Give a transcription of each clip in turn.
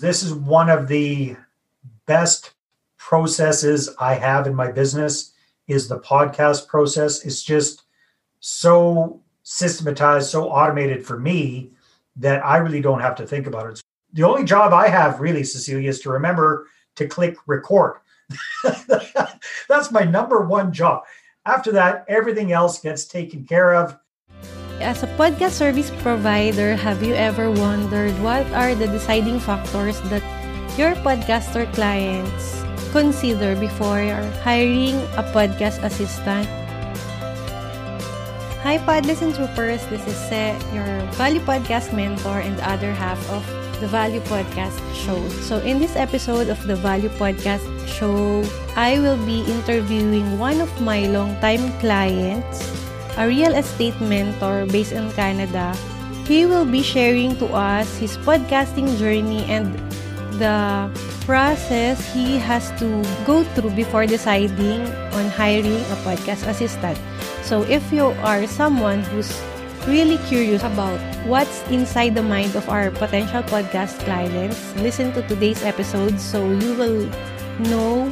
This is one of the best processes I have in my business is the podcast process. It's just so systematized, so automated for me that I really don't have to think about it. The only job I have really, Cecilia, is to remember to click record. That's my number one job. After that, everything else gets taken care of. As a podcast service provider, have you ever wondered what are the deciding factors that your podcaster clients consider before hiring a podcast assistant? Hi, Podless and Troopers. This is Ce, your Value Podcast mentor and the other half of the Value Podcast Show. So, in this episode of the Value Podcast Show, I will be interviewing one of my longtime clients, a real estate mentor based in Canada. He will be sharing to us his podcasting journey and the process he has to go through before deciding on hiring a podcast assistant. So if you are someone who's really curious about what's inside the mind of our potential podcast clients, listen to today's episode so you will know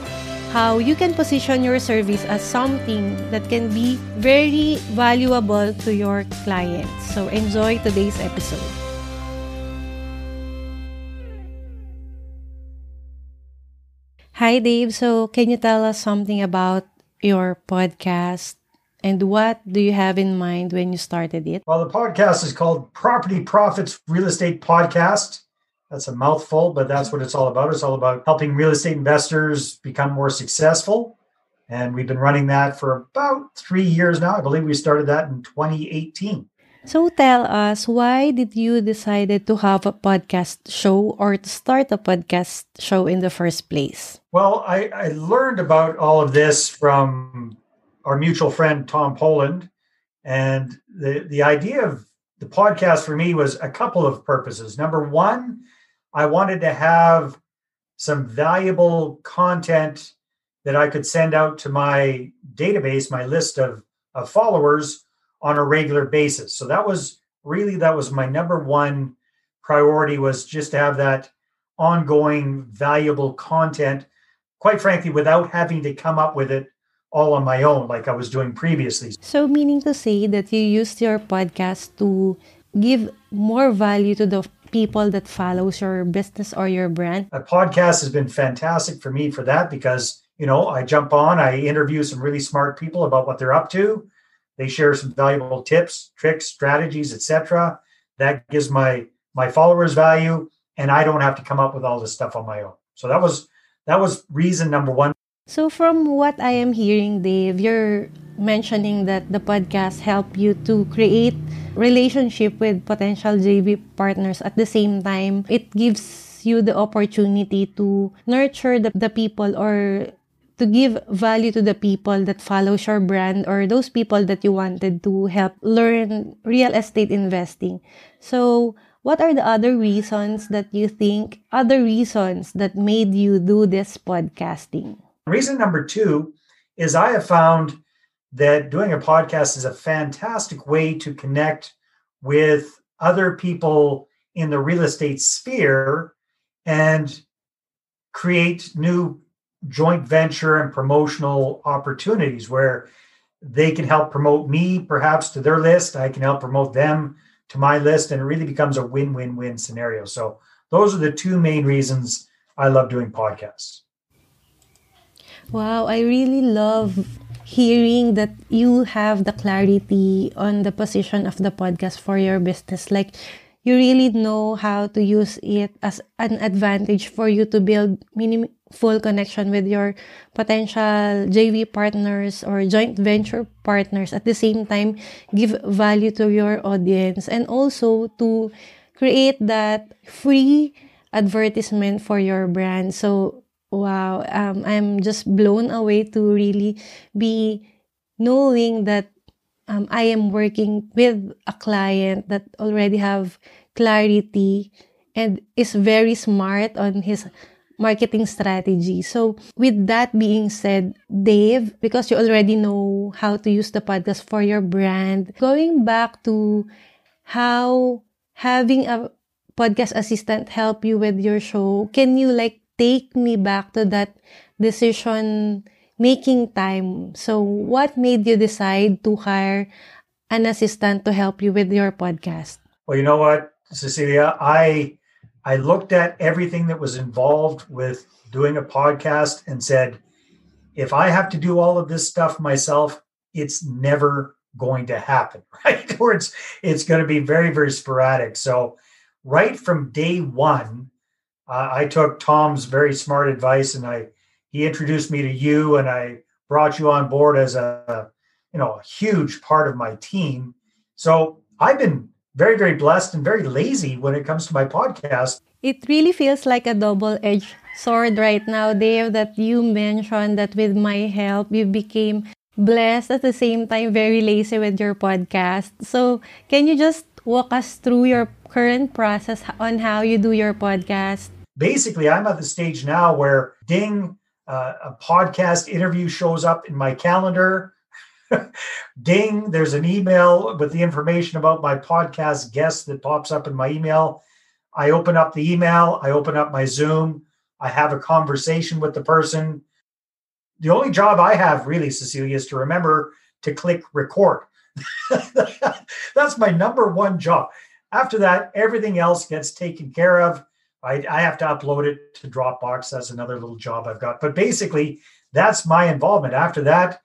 how you can position your service as something that can be very valuable to your clients. So enjoy today's episode. Hi Dave, so can you tell us something about your podcast and what do you have in mind when you started it? Well, the podcast is called Property Profits Real Estate Podcast. That's a mouthful, but that's what it's all about. It's all about helping real estate investors become more successful. And we've been running that for about three years now. I believe we started that in 2018. So tell us, why did you decided to have a podcast show or to start a podcast show in the first place? Well, I, I learned about all of this from our mutual friend Tom Poland, and the the idea of the podcast for me was a couple of purposes. Number one, I wanted to have some valuable content that I could send out to my database, my list of, of followers on a regular basis. So that was really that was my number one priority was just to have that ongoing valuable content quite frankly without having to come up with it all on my own like I was doing previously. So meaning to say that you used your podcast to give more value to the people that follows your business or your brand? A podcast has been fantastic for me for that because, you know, I jump on, I interview some really smart people about what they're up to. They share some valuable tips, tricks, strategies, etc. That gives my my followers value and I don't have to come up with all this stuff on my own. So that was that was reason number 1 so from what I am hearing, Dave, you're mentioning that the podcast helped you to create relationship with potential JV partners at the same time it gives you the opportunity to nurture the, the people or to give value to the people that follows your brand or those people that you wanted to help learn real estate investing. So, what are the other reasons that you think, other reasons that made you do this podcasting? Reason number two is I have found that doing a podcast is a fantastic way to connect with other people in the real estate sphere and create new joint venture and promotional opportunities where they can help promote me perhaps to their list. I can help promote them to my list and it really becomes a win-win-win scenario. So those are the two main reasons i love doing podcasts. Wow, I really love hearing that you have the clarity on the position of the podcast for your business. Like, you really know how to use it as an advantage for you to build meaningful connection with your potential JV partners or joint venture partners. At the same time, give value to your audience and also to create that free advertisement for your brand. So wow um, i'm just blown away to really be knowing that um, i am working with a client that already have clarity and is very smart on his marketing strategy. So, with that being said, Dave, because you already know how to use the podcast for your brand, going back to how having a podcast assistant help you with your show, can you like take me back to that decision making time? So, what made you decide to hire an assistant to help you with your podcast? Well, you know what, Cecilia, I I looked at everything that was involved with doing a podcast and said, if I have to do all of this stuff myself, it's never going to happen, right? or it's it's going to be very very sporadic. So, right from day one, uh, I took Tom's very smart advice and I he introduced me to you and I brought you on board as a you know a huge part of my team. So I've been very very blessed and very lazy when it comes to my podcast. It really feels like a double-edged sword right now, Dave, that you mentioned that with my help you became blessed at the same time very lazy with your podcast. So can you just walk us through your current process on how you do your podcast? Basically, I'm at the stage now where ding, uh, a podcast interview shows up in my calendar. ding, there's an email with the information about my podcast guest that pops up in my email. I open up the email, I open up my Zoom, I have a conversation with the person. The only job I have really, Cecilia, is to remember to click record. That's my number one job. After that, everything else gets taken care of. I, I have to upload it to Dropbox. That's another little job I've got. But basically, that's my involvement. After that,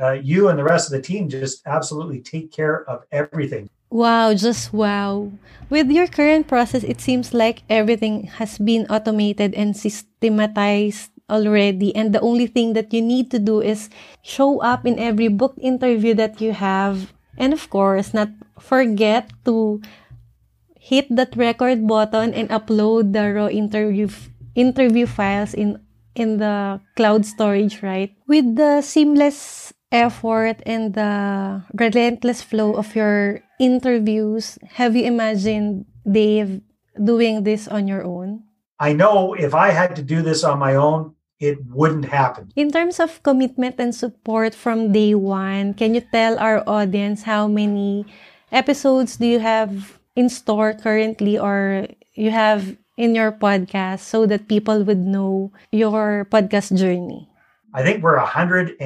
uh, you and the rest of the team just absolutely take care of everything. Wow, just wow. With your current process, it seems like everything has been automated and systematized already. And the only thing that you need to do is show up in every book interview that you have. And of course, not forget to hit that record button and upload the raw interview interview files in in the cloud storage, right? With the seamless effort and the relentless flow of your interviews, have you imagined Dave doing this on your own? I know if I had to do this on my own, it wouldn't happen. In terms of commitment and support from day one, can you tell our audience how many episodes do you have in store currently or you have in your podcast so that people would know your podcast journey? I think we're 180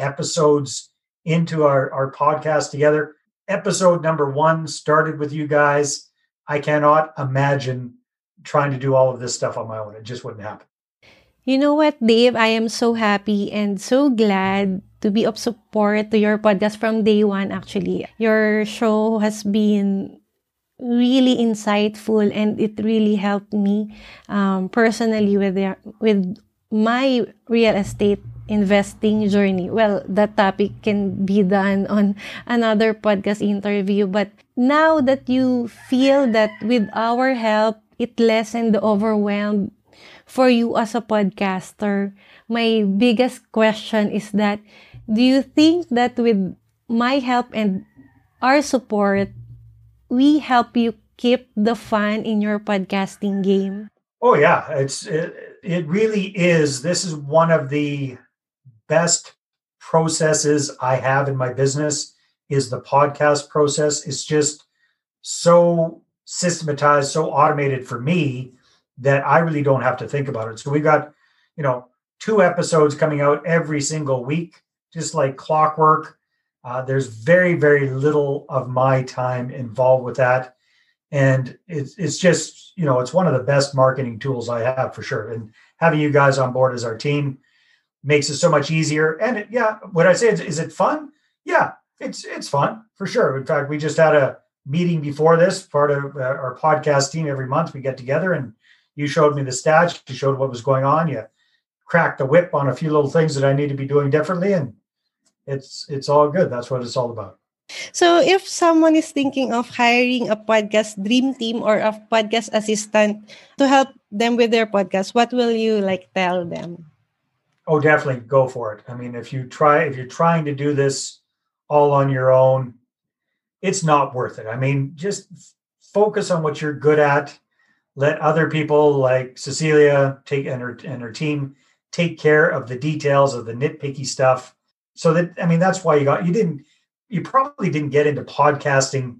episodes into our, our podcast together. Episode number one started with you guys. I cannot imagine trying to do all of this stuff on my own. It just wouldn't happen. You know what, Dave? I am so happy and so glad to be of support to your podcast from day one, actually. Your show has been really insightful and it really helped me um, personally with, the, with my real estate investing journey. Well, that topic can be done on another podcast interview. But now that you feel that with our help, it lessened the overwhelm for you as a podcaster, my biggest question is that do you think that with my help and our support, we help you keep the fun in your podcasting game? Oh yeah, it's it, it really is. This is one of the best processes I have in my business is the podcast process. It's just so systematized, so automated for me that I really don't have to think about it. So we've got, you know, two episodes coming out every single week, just like clockwork. Uh, there's very, very little of my time involved with that and it's it's just you know it's one of the best marketing tools I have for sure. And having you guys on board as our team makes it so much easier. And it, yeah, what I say is, is it fun? Yeah, it's it's fun for sure. In fact, we just had a meeting before this, part of uh, our podcast team. Every month we get together, and you showed me the stats. You showed what was going on. You cracked the whip on a few little things that I need to be doing differently, and it's it's all good. That's what it's all about. So, if someone is thinking of hiring a podcast dream team or a podcast assistant to help them with their podcast, what will you like tell them? Oh, definitely go for it. I mean, if you try, if you're trying to do this all on your own, it's not worth it. I mean, just focus on what you're good at. Let other people like Cecilia take and her and her team take care of the details of the nitpicky stuff. So that I mean, that's why you got you didn't you probably didn't get into podcasting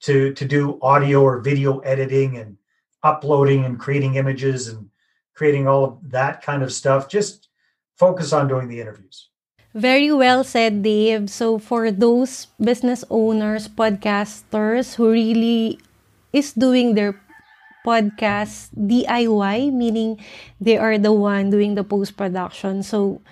to to do audio or video editing and uploading and creating images and creating all of that kind of stuff. Just focus on doing the interviews. Very well said, Dave. So for those business owners, podcasters who really is doing their podcast DIY, meaning they are the one doing the post production. So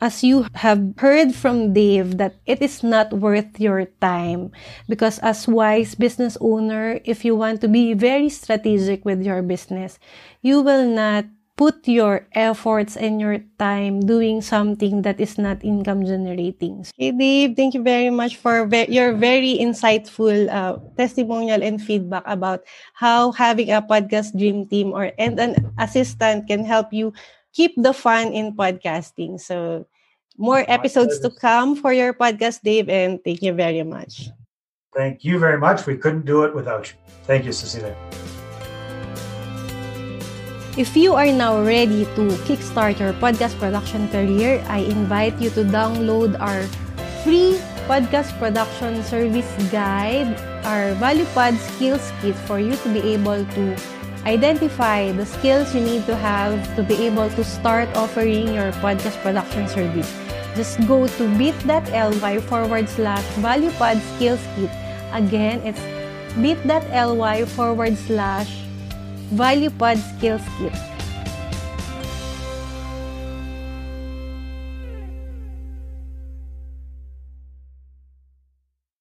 as you have heard from Dave that it is not worth your time because as wise business owner if you want to be very strategic with your business you will not put your efforts and your time doing something that is not income generating. Okay, Dave, thank you very much for ve- your very insightful uh, testimonial and feedback about how having a podcast dream team or and an assistant can help you keep the fun in podcasting. So more episodes to come for your podcast, Dave, and thank you very much. Thank you very much. We couldn't do it without you. Thank you, Cecilia. If you are now ready to kickstart your podcast production career, I invite you to download our free podcast production service guide, our ValuePod Skills Kit for you to be able to identify the skills you need to have to be able to start offering your podcast production service. Just go to bit.ly forward slash ValuePod Skills Kit. Again, it's bit.ly forward slash ValuePod Skills Kit.